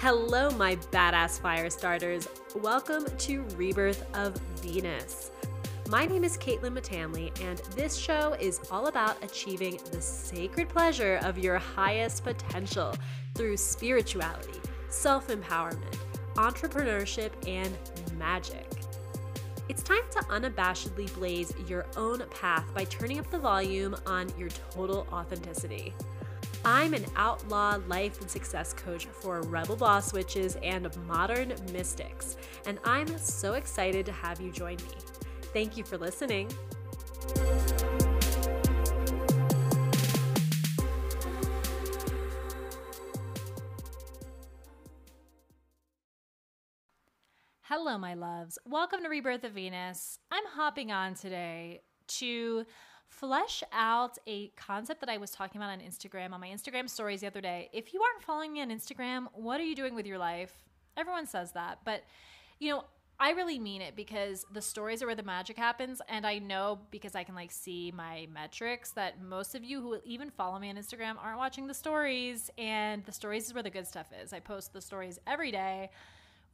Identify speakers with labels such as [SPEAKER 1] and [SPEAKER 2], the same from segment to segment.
[SPEAKER 1] Hello, my badass fire starters. Welcome to Rebirth of Venus. My name is Caitlin Matanley, and this show is all about achieving the sacred pleasure of your highest potential through spirituality, self empowerment, entrepreneurship, and magic. It's time to unabashedly blaze your own path by turning up the volume on your total authenticity. I'm an outlaw life and success coach for rebel boss witches and modern mystics, and I'm so excited to have you join me. Thank you for listening. Hello, my loves. Welcome to Rebirth of Venus. I'm hopping on today to flesh out a concept that I was talking about on Instagram, on my Instagram stories the other day. If you aren't following me on Instagram, what are you doing with your life? Everyone says that, but you know, I really mean it because the stories are where the magic happens. And I know because I can like see my metrics that most of you who even follow me on Instagram aren't watching the stories. And the stories is where the good stuff is. I post the stories every day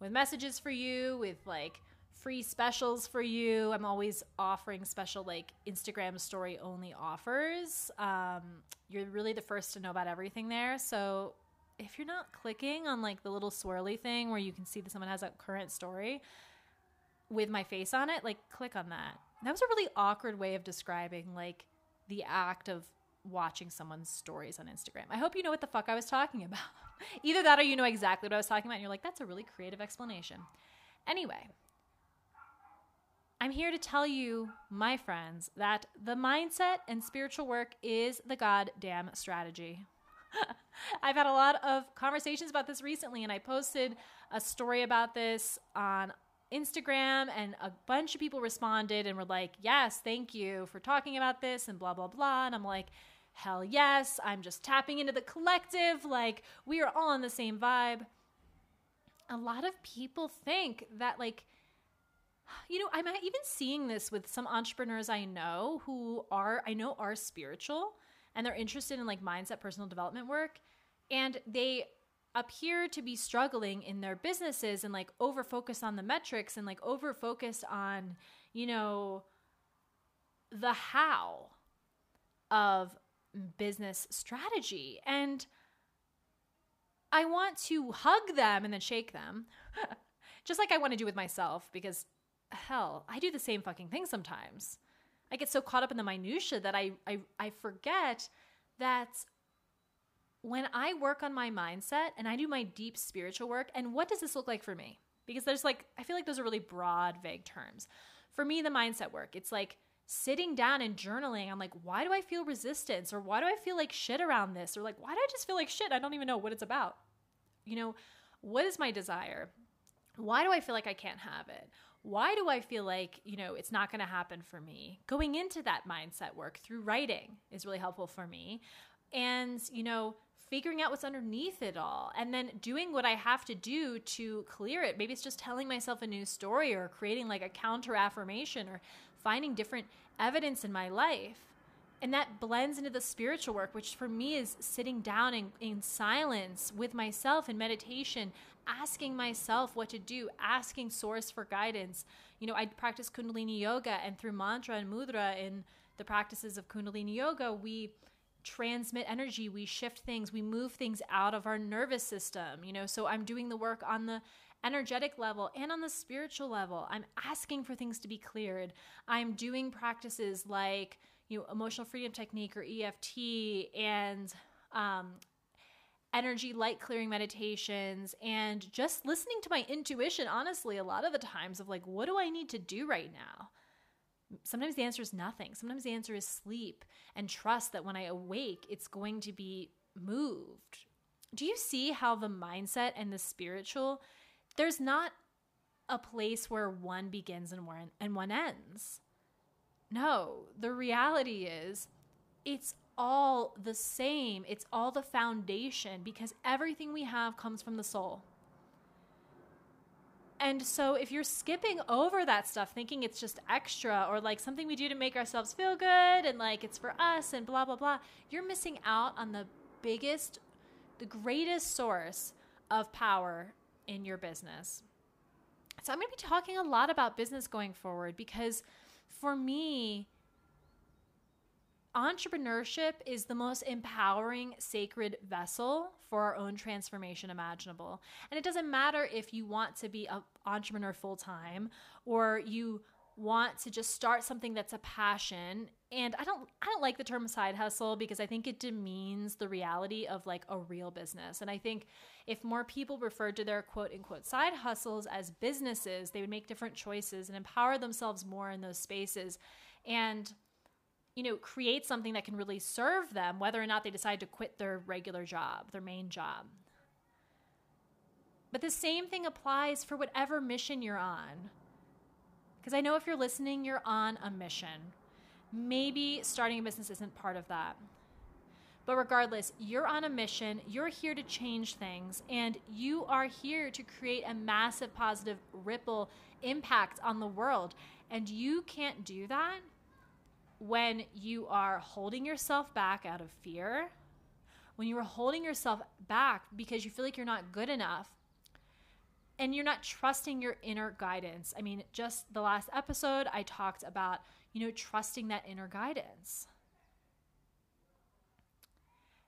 [SPEAKER 1] with messages for you, with like free specials for you. I'm always offering special like Instagram story only offers. Um, you're really the first to know about everything there. So if you're not clicking on like the little swirly thing where you can see that someone has a current story with my face on it, like click on that. That was a really awkward way of describing like the act of watching someone's stories on Instagram. I hope you know what the fuck I was talking about. Either that or you know exactly what I was talking about and you're like, that's a really creative explanation. Anyway, I'm here to tell you, my friends, that the mindset and spiritual work is the goddamn strategy. I've had a lot of conversations about this recently, and I posted a story about this on Instagram, and a bunch of people responded and were like, Yes, thank you for talking about this, and blah, blah, blah. And I'm like, Hell yes, I'm just tapping into the collective. Like, we are all on the same vibe. A lot of people think that, like, you know, I'm even seeing this with some entrepreneurs I know who are, I know, are spiritual and they're interested in like mindset, personal development work. And they appear to be struggling in their businesses and like over focus on the metrics and like over focus on, you know, the how of business strategy. And I want to hug them and then shake them. Just like I want to do with myself because hell, I do the same fucking thing sometimes. I get so caught up in the minutia that I I, I forget that when I work on my mindset and I do my deep spiritual work, and what does this look like for me? Because there's like, I feel like those are really broad, vague terms. For me, the mindset work, it's like sitting down and journaling. I'm like, why do I feel resistance? Or why do I feel like shit around this? Or like, why do I just feel like shit? I don't even know what it's about. You know, what is my desire? Why do I feel like I can't have it? Why do I feel like, you know, it's not going to happen for me? Going into that mindset work through writing is really helpful for me. And, you know, figuring out what's underneath it all and then doing what I have to do to clear it. Maybe it's just telling myself a new story or creating like a counter affirmation or finding different evidence in my life. And that blends into the spiritual work, which for me is sitting down in, in silence with myself in meditation, asking myself what to do, asking source for guidance. You know, I practice Kundalini yoga, and through mantra and mudra in the practices of Kundalini yoga, we transmit energy, we shift things, we move things out of our nervous system. You know, so I'm doing the work on the energetic level and on the spiritual level. I'm asking for things to be cleared. I'm doing practices like, you know, emotional freedom technique or EFT and um, energy light clearing meditations and just listening to my intuition honestly a lot of the times of like what do i need to do right now? Sometimes the answer is nothing. Sometimes the answer is sleep and trust that when i awake it's going to be moved. Do you see how the mindset and the spiritual there's not a place where one begins and one and one ends? No. The reality is it's all the same. It's all the foundation because everything we have comes from the soul. And so if you're skipping over that stuff thinking it's just extra or like something we do to make ourselves feel good and like it's for us and blah blah blah, you're missing out on the biggest the greatest source of power in your business. So I'm going to be talking a lot about business going forward because for me, entrepreneurship is the most empowering sacred vessel for our own transformation imaginable. And it doesn't matter if you want to be an entrepreneur full time or you want to just start something that's a passion. And i don't i don't like the term side hustle because i think it demeans the reality of like a real business. And i think if more people referred to their quote unquote side hustles as businesses they would make different choices and empower themselves more in those spaces. And you know create something that can really serve them whether or not they decide to quit their regular job their main job but the same thing applies for whatever mission you're on because I know if you're listening, you're on a mission. Maybe starting a business isn't part of that. But regardless, you're on a mission, you're here to change things, and you are here to create a massive positive ripple impact on the world. And you can't do that when you are holding yourself back out of fear, when you are holding yourself back because you feel like you're not good enough, and you're not trusting your inner guidance. I mean, just the last episode, I talked about, you know, trusting that inner guidance.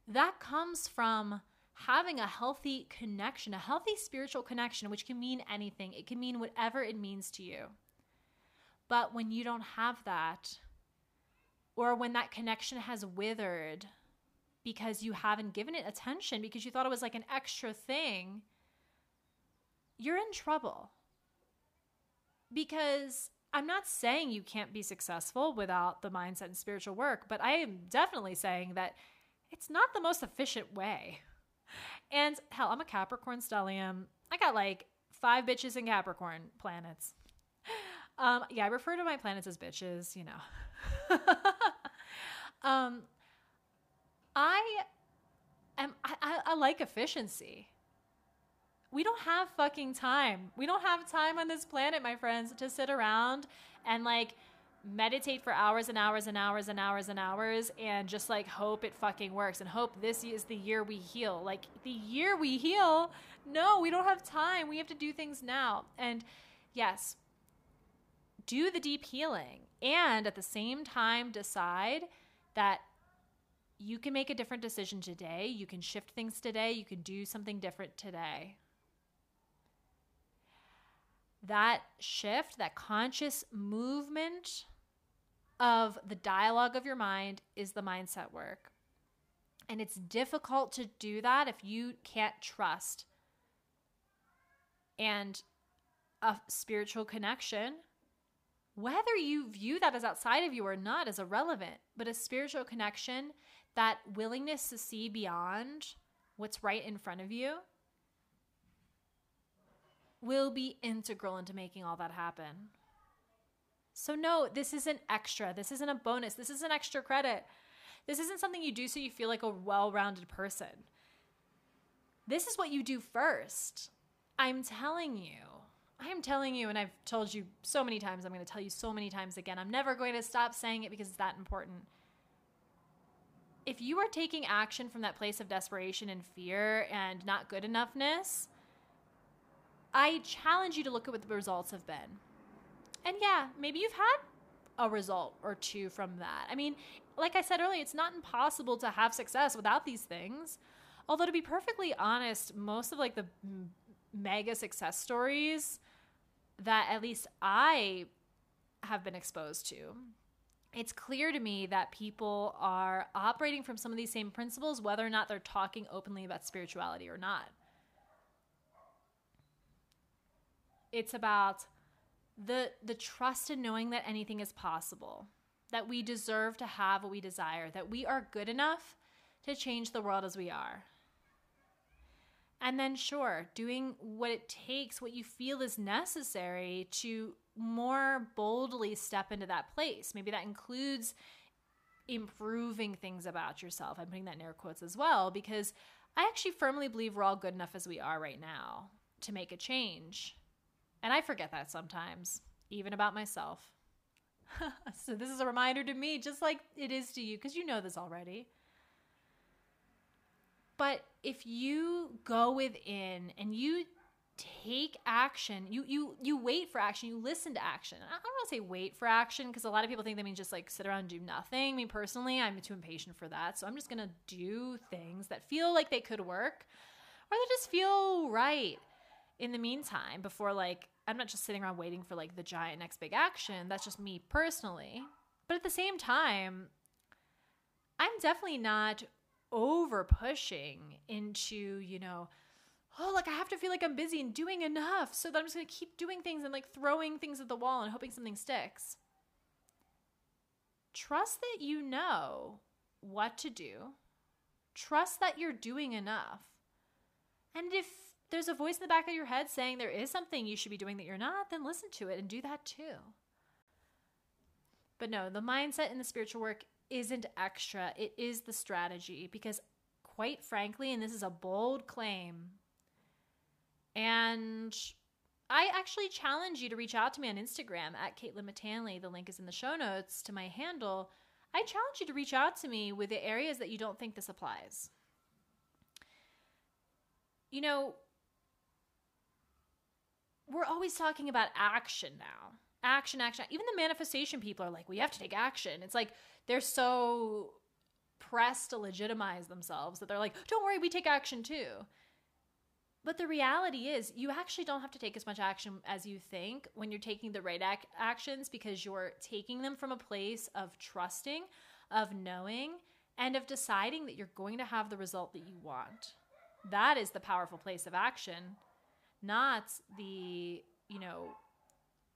[SPEAKER 1] That comes from having a healthy connection, a healthy spiritual connection, which can mean anything. It can mean whatever it means to you. But when you don't have that, or when that connection has withered because you haven't given it attention, because you thought it was like an extra thing you're in trouble. Because I'm not saying you can't be successful without the mindset and spiritual work, but I am definitely saying that it's not the most efficient way. And hell, I'm a Capricorn stellium. I got like five bitches in Capricorn planets. Um, yeah, I refer to my planets as bitches, you know. um, I am I, I like efficiency we don't have fucking time. We don't have time on this planet, my friends, to sit around and like meditate for hours and hours and hours and hours and hours and just like hope it fucking works and hope this is the year we heal. Like the year we heal, no, we don't have time. We have to do things now. And yes, do the deep healing and at the same time decide that you can make a different decision today. You can shift things today. You can do something different today that shift, that conscious movement of the dialogue of your mind is the mindset work. And it's difficult to do that if you can't trust. And a spiritual connection, whether you view that as outside of you or not, is irrelevant. But a spiritual connection, that willingness to see beyond what's right in front of you, will be integral into making all that happen. So, no, this isn't extra. This isn't a bonus. This isn't extra credit. This isn't something you do so you feel like a well rounded person. This is what you do first. I'm telling you. I am telling you, and I've told you so many times, I'm going to tell you so many times again. I'm never going to stop saying it because it's that important. If you are taking action from that place of desperation and fear and not good enoughness, I challenge you to look at what the results have been. And yeah, maybe you've had a result or two from that. I mean, like I said earlier, it's not impossible to have success without these things. Although to be perfectly honest, most of like the mega success stories that at least I have been exposed to, it's clear to me that people are operating from some of these same principles, whether or not they're talking openly about spirituality or not. It's about the the trust in knowing that anything is possible, that we deserve to have what we desire, that we are good enough to change the world as we are. And then sure, doing what it takes, what you feel is necessary to more boldly step into that place. Maybe that includes improving things about yourself. I'm putting that in air quotes as well because I actually firmly believe we're all good enough as we are right now to make a change. And I forget that sometimes, even about myself. so this is a reminder to me, just like it is to you, because you know this already. But if you go within and you take action, you you you wait for action, you listen to action. I don't want to say wait for action because a lot of people think that means just like sit around and do nothing. Mean, personally, I'm too impatient for that. So I'm just gonna do things that feel like they could work or they just feel right in the meantime before like I'm not just sitting around waiting for like the giant next big action. That's just me personally. But at the same time, I'm definitely not over pushing into, you know, oh, like I have to feel like I'm busy and doing enough so that I'm just going to keep doing things and like throwing things at the wall and hoping something sticks. Trust that you know what to do. Trust that you're doing enough. And if there's a voice in the back of your head saying there is something you should be doing that you're not, then listen to it and do that too. But no, the mindset in the spiritual work isn't extra, it is the strategy. Because, quite frankly, and this is a bold claim, and I actually challenge you to reach out to me on Instagram at Caitlin Matanley. The link is in the show notes to my handle. I challenge you to reach out to me with the areas that you don't think this applies. You know, we're always talking about action now. Action, action. Even the manifestation people are like, we have to take action. It's like they're so pressed to legitimize themselves that they're like, don't worry, we take action too. But the reality is, you actually don't have to take as much action as you think when you're taking the right ac- actions because you're taking them from a place of trusting, of knowing, and of deciding that you're going to have the result that you want. That is the powerful place of action not the, you know,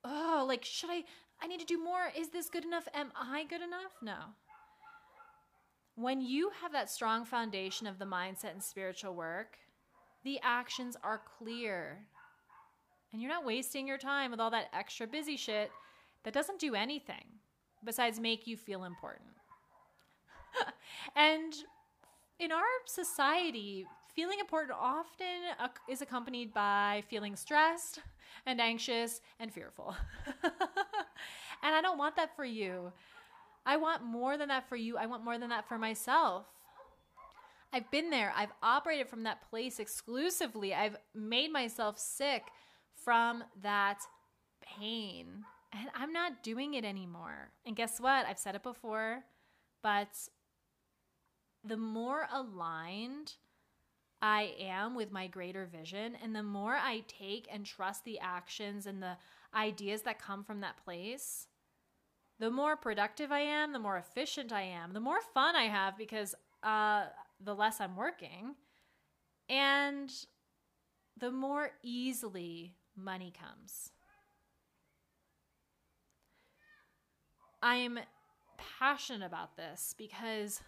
[SPEAKER 1] oh, like, should I, I need to do more. Is this good enough? Am I good enough? No. When you have that strong foundation of the mindset and spiritual work, the actions are clear. And you're not wasting your time with all that extra busy shit that doesn't do anything besides make you feel important. and in our society, feeling important often is accompanied by feeling stressed and anxious and fearful. and I don't want that for you. I want more than that for you. I want more than that for myself. I've been there. I've operated from that place exclusively. I've made myself sick from that pain. And I'm not doing it anymore. And guess what? I've said it before, but the more aligned I am with my greater vision, and the more I take and trust the actions and the ideas that come from that place, the more productive I am, the more efficient I am, the more fun I have because uh, the less I'm working, and the more easily money comes. I'm passionate about this because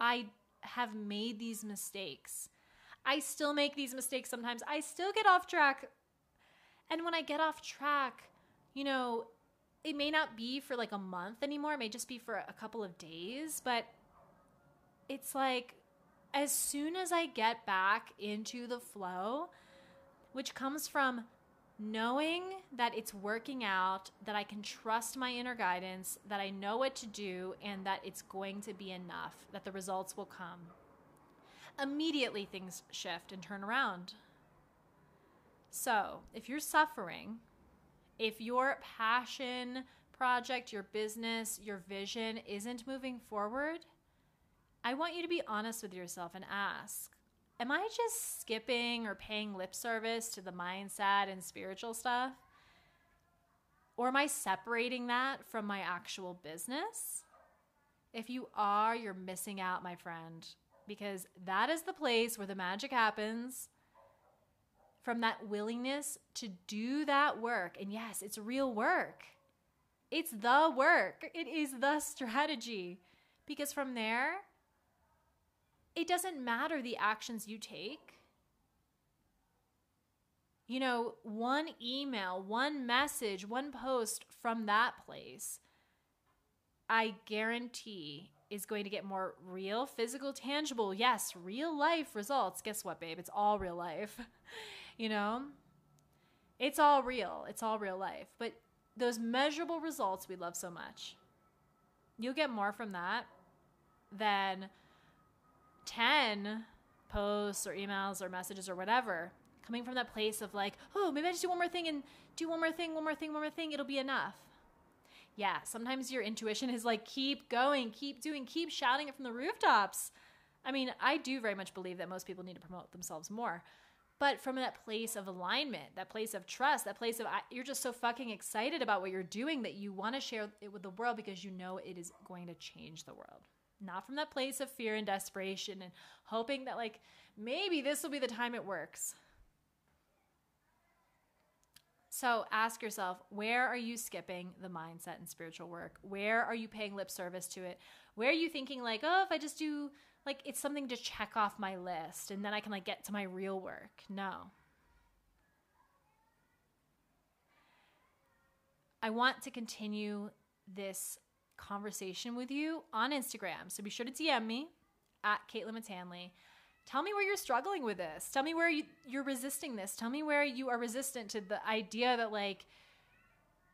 [SPEAKER 1] I have made these mistakes I still make these mistakes sometimes. I still get off track. And when I get off track, you know, it may not be for like a month anymore. It may just be for a couple of days. But it's like as soon as I get back into the flow, which comes from knowing that it's working out, that I can trust my inner guidance, that I know what to do, and that it's going to be enough, that the results will come immediately things shift and turn around. So, if you're suffering, if your passion project, your business, your vision isn't moving forward, I want you to be honest with yourself and ask Am I just skipping or paying lip service to the mindset and spiritual stuff? Or am I separating that from my actual business? If you are, you're missing out, my friend because that is the place where the magic happens from that willingness to do that work. And yes, it's real work. It's the work. It is the strategy. Because from there, it doesn't matter the actions you take. You know, one email, one message, one post from that place, I guarantee is going to get more real, physical, tangible. Yes, real life results. Guess what, babe? It's all real life. you know? It's all real. It's all real life. But those measurable results we love so much. You'll get more from that than 10 posts or emails or messages or whatever, coming from that place of like, oh, maybe I just do one more thing and do one more thing, one more thing, one more thing, it'll be enough. Yeah, sometimes your intuition is like, keep going, keep doing, keep shouting it from the rooftops. I mean, I do very much believe that most people need to promote themselves more. But from that place of alignment, that place of trust, that place of you're just so fucking excited about what you're doing that you want to share it with the world because you know it is going to change the world. Not from that place of fear and desperation and hoping that, like, maybe this will be the time it works. So ask yourself, where are you skipping the mindset and spiritual work? Where are you paying lip service to it? Where are you thinking like, oh, if I just do like it's something to check off my list and then I can like get to my real work? No. I want to continue this conversation with you on Instagram. So be sure to DM me at Caitlin Matanley. Tell me where you're struggling with this. Tell me where you, you're resisting this. Tell me where you are resistant to the idea that, like,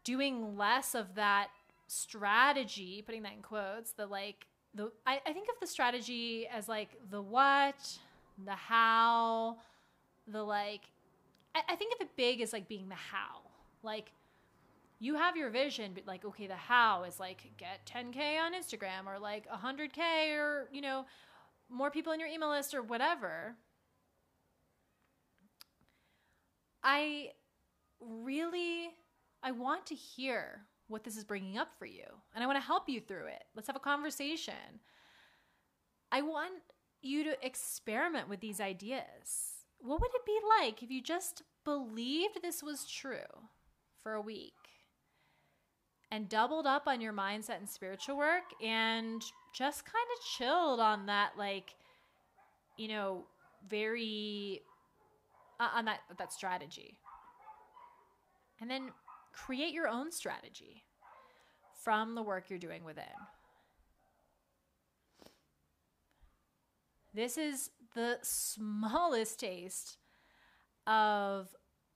[SPEAKER 1] doing less of that strategy, putting that in quotes, the like, the, I, I think of the strategy as like the what, the how, the like, I, I think of it big as like being the how. Like, you have your vision, but like, okay, the how is like get 10K on Instagram or like 100K or, you know, more people in your email list or whatever. I really I want to hear what this is bringing up for you and I want to help you through it. Let's have a conversation. I want you to experiment with these ideas. What would it be like if you just believed this was true for a week and doubled up on your mindset and spiritual work and just kind of chilled on that like you know very uh, on that that strategy. And then create your own strategy from the work you're doing within. This is the smallest taste of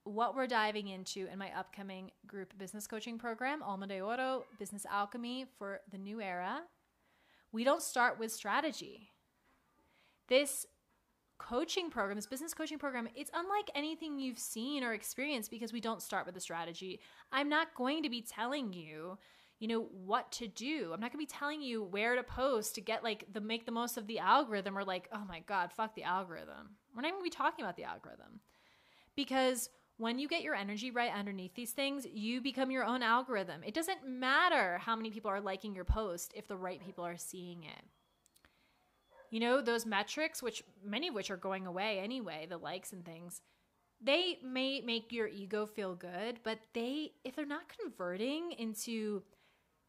[SPEAKER 1] what we're diving into in my upcoming group business coaching program, Alma de Oro Business Alchemy for the New Era we don't start with strategy. This coaching program, this business coaching program, it's unlike anything you've seen or experienced because we don't start with a strategy. I'm not going to be telling you, you know, what to do. I'm not going to be telling you where to post to get like the make the most of the algorithm or like, oh my god, fuck the algorithm. We're not even going to be talking about the algorithm. Because when you get your energy right underneath these things, you become your own algorithm. It doesn't matter how many people are liking your post if the right people are seeing it. You know, those metrics, which many of which are going away anyway, the likes and things, they may make your ego feel good, but they, if they're not converting into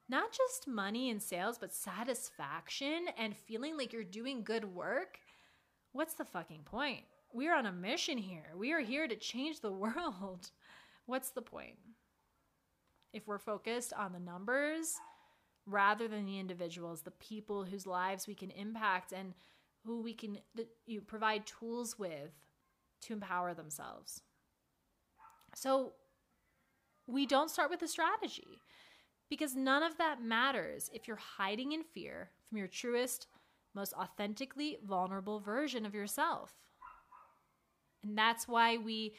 [SPEAKER 1] not just money and sales, but satisfaction and feeling like you're doing good work, what's the fucking point? We're on a mission here. We are here to change the world. What's the point? If we're focused on the numbers rather than the individuals, the people whose lives we can impact and who we can you provide tools with to empower themselves. So we don't start with a strategy because none of that matters if you're hiding in fear from your truest, most authentically vulnerable version of yourself. And that's why we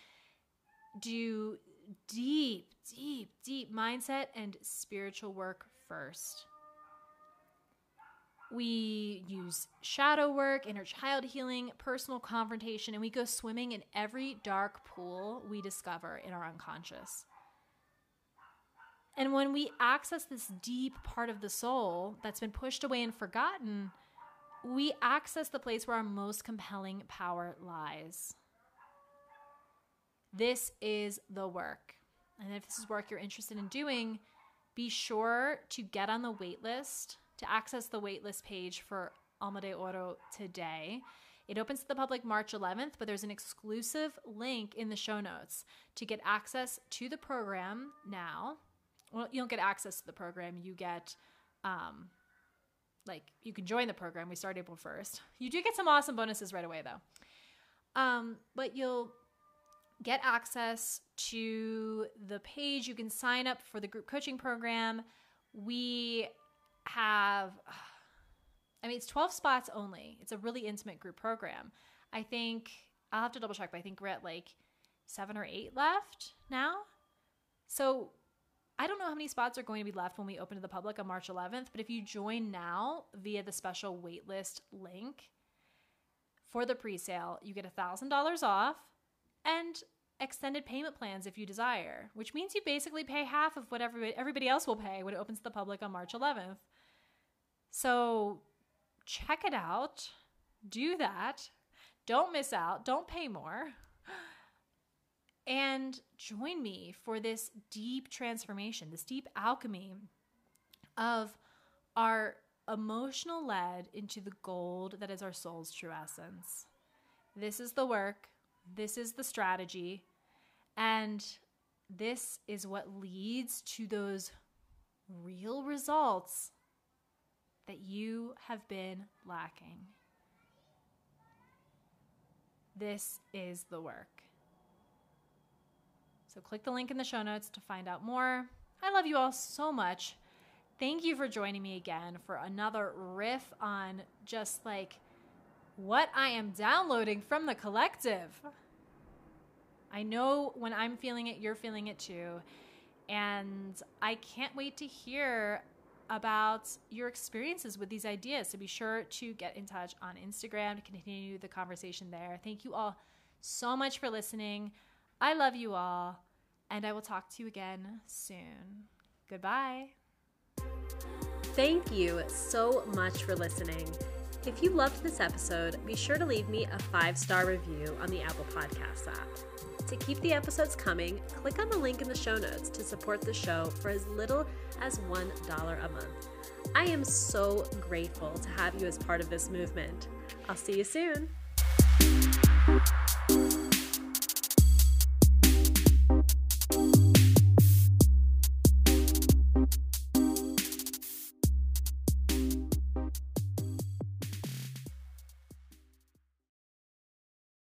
[SPEAKER 1] do deep, deep, deep mindset and spiritual work first. We use shadow work, inner child healing, personal confrontation, and we go swimming in every dark pool we discover in our unconscious. And when we access this deep part of the soul that's been pushed away and forgotten, we access the place where our most compelling power lies. This is the work. And if this is work you're interested in doing, be sure to get on the waitlist to access the waitlist page for Alma de Oro today. It opens to the public March 11th, but there's an exclusive link in the show notes to get access to the program now. Well, you don't get access to the program, you get um like you can join the program. We start April 1st. You do get some awesome bonuses right away though. Um, but you'll get access to the page. You can sign up for the group coaching program. We have, I mean, it's 12 spots only. It's a really intimate group program. I think I'll have to double check, but I think we're at like seven or eight left now. So I don't know how many spots are going to be left when we open to the public on March 11th, but if you join now via the special waitlist link for the pre-sale, you get $1,000 off and extended payment plans if you desire, which means you basically pay half of what everybody, else will pay when it opens to the public on March 11th. So check it out. Do that. Don't miss out. Don't pay more and join me for this deep transformation, this deep alchemy of our emotional lead into the gold that is our soul's true essence. This is the work, this is the strategy, and this is what leads to those real results that you have been lacking. This is the work. So click the link in the show notes to find out more. I love you all so much. Thank you for joining me again for another riff on just like what I am downloading from the collective. I know when I'm feeling it, you're feeling it too. And I can't wait to hear about your experiences with these ideas. So be sure to get in touch on Instagram to continue the conversation there. Thank you all so much for listening. I love you all and I will talk to you again soon. Goodbye.
[SPEAKER 2] Thank you so much for listening. If you loved this episode, be sure to leave me a five star review on the Apple Podcasts app. To keep the episodes coming, click on the link in the show notes to support the show for as little as $1 a month. I am so grateful to have you as part of this movement. I'll see you soon.